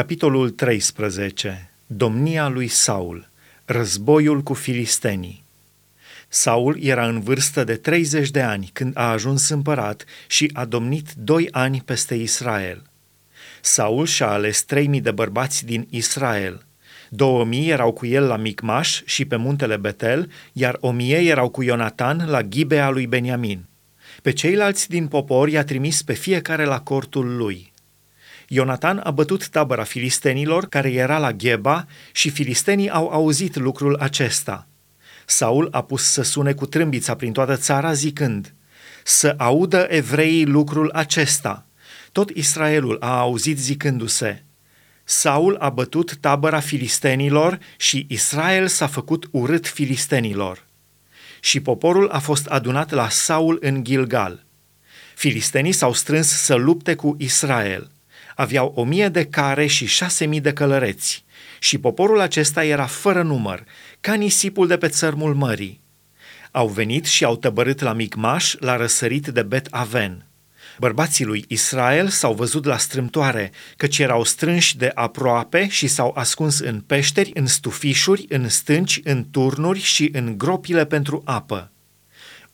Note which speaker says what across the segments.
Speaker 1: Capitolul 13. Domnia lui Saul. Războiul cu filistenii. Saul era în vârstă de 30 de ani când a ajuns împărat și a domnit doi ani peste Israel. Saul și-a ales 3000 de bărbați din Israel. 2000 erau cu el la Micmaș și pe muntele Betel, iar 1000 erau cu Ionatan la Ghibea lui Beniamin. Pe ceilalți din popor i-a trimis pe fiecare la cortul lui – Ionatan a bătut tabăra filistenilor care era la Gheba și filistenii au auzit lucrul acesta. Saul a pus să sune cu trâmbița prin toată țara zicând, să audă evreii lucrul acesta. Tot Israelul a auzit zicându-se, Saul a bătut tabăra filistenilor și Israel s-a făcut urât filistenilor. Și poporul a fost adunat la Saul în Gilgal. Filistenii s-au strâns să lupte cu Israel – aveau o mie de care și șase mii de călăreți și poporul acesta era fără număr, ca nisipul de pe țărmul mării. Au venit și au tăbărât la Micmaș, la răsărit de Bet Aven. Bărbații lui Israel s-au văzut la strâmtoare, căci erau strânși de aproape și s-au ascuns în peșteri, în stufișuri, în stânci, în turnuri și în gropile pentru apă.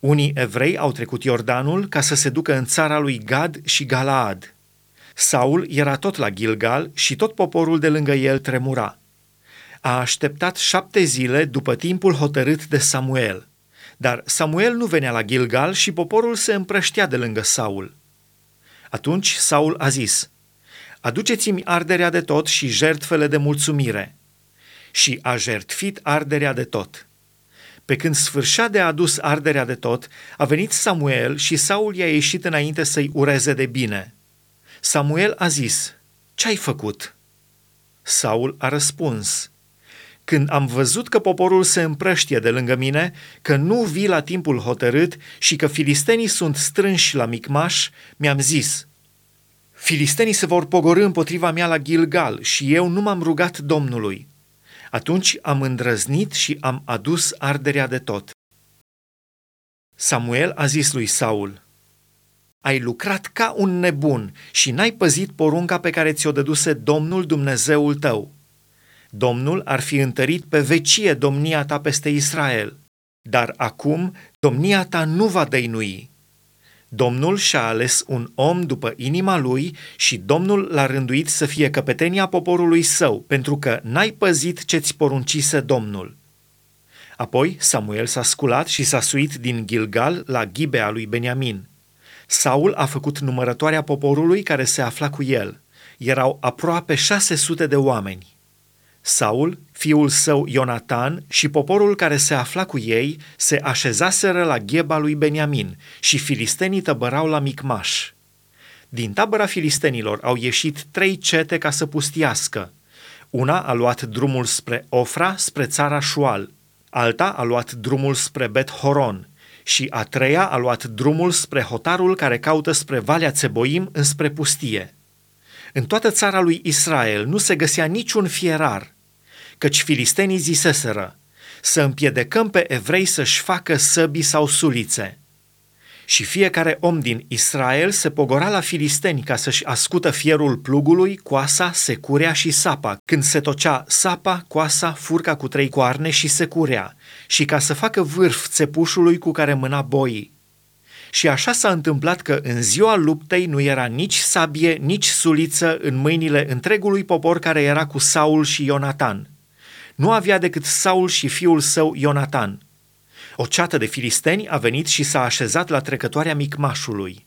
Speaker 1: Unii evrei au trecut Iordanul ca să se ducă în țara lui Gad și Galaad – Saul era tot la Gilgal și tot poporul de lângă el tremura. A așteptat șapte zile după timpul hotărât de Samuel. Dar Samuel nu venea la Gilgal și poporul se împrăștea de lângă Saul. Atunci Saul a zis, Aduceți-mi arderea de tot și jertfele de mulțumire. Și a jertfit arderea de tot. Pe când sfârșea de adus arderea de tot, a venit Samuel și Saul i-a ieșit înainte să-i ureze de bine – Samuel a zis, Ce-ai făcut? Saul a răspuns, Când am văzut că poporul se împrăștie de lângă mine, că nu vii la timpul hotărât și că filistenii sunt strânși la Micmaș, mi-am zis, Filistenii se vor pogorâ împotriva mea la Gilgal și eu nu m-am rugat Domnului. Atunci am îndrăznit și am adus arderea de tot. Samuel a zis lui Saul, ai lucrat ca un nebun și n-ai păzit porunca pe care ți-o dăduse Domnul Dumnezeul tău. Domnul ar fi întărit pe vecie domnia ta peste Israel, dar acum domnia ta nu va dăinui. Domnul și-a ales un om după inima lui și Domnul l-a rânduit să fie căpetenia poporului său, pentru că n-ai păzit ce-ți poruncise Domnul. Apoi Samuel s-a sculat și s-a suit din Gilgal la Ghibea lui Beniamin – Saul a făcut numărătoarea poporului care se afla cu el. Erau aproape 600 de oameni. Saul, fiul său Ionatan și poporul care se afla cu ei se așezaseră la gheba lui Beniamin și filistenii tăbărau la Micmaș. Din tabăra filistenilor au ieșit trei cete ca să pustiască. Una a luat drumul spre Ofra, spre țara Șual. Alta a luat drumul spre Bet Horon și a treia a luat drumul spre hotarul care caută spre Valea Țeboim înspre pustie. În toată țara lui Israel nu se găsea niciun fierar, căci filistenii ziseseră, să împiedecăm pe evrei să-și facă săbii sau sulițe – și fiecare om din Israel se pogora la filisteni ca să-și ascută fierul plugului, coasa, securea și sapa, când se tocea sapa, coasa, furca cu trei coarne și securea, și ca să facă vârf țepușului cu care mâna boii. Și așa s-a întâmplat că în ziua luptei nu era nici sabie, nici suliță în mâinile întregului popor care era cu Saul și Ionatan. Nu avea decât Saul și fiul său Ionatan – o ceată de filisteni a venit și s-a așezat la trecătoarea Micmașului.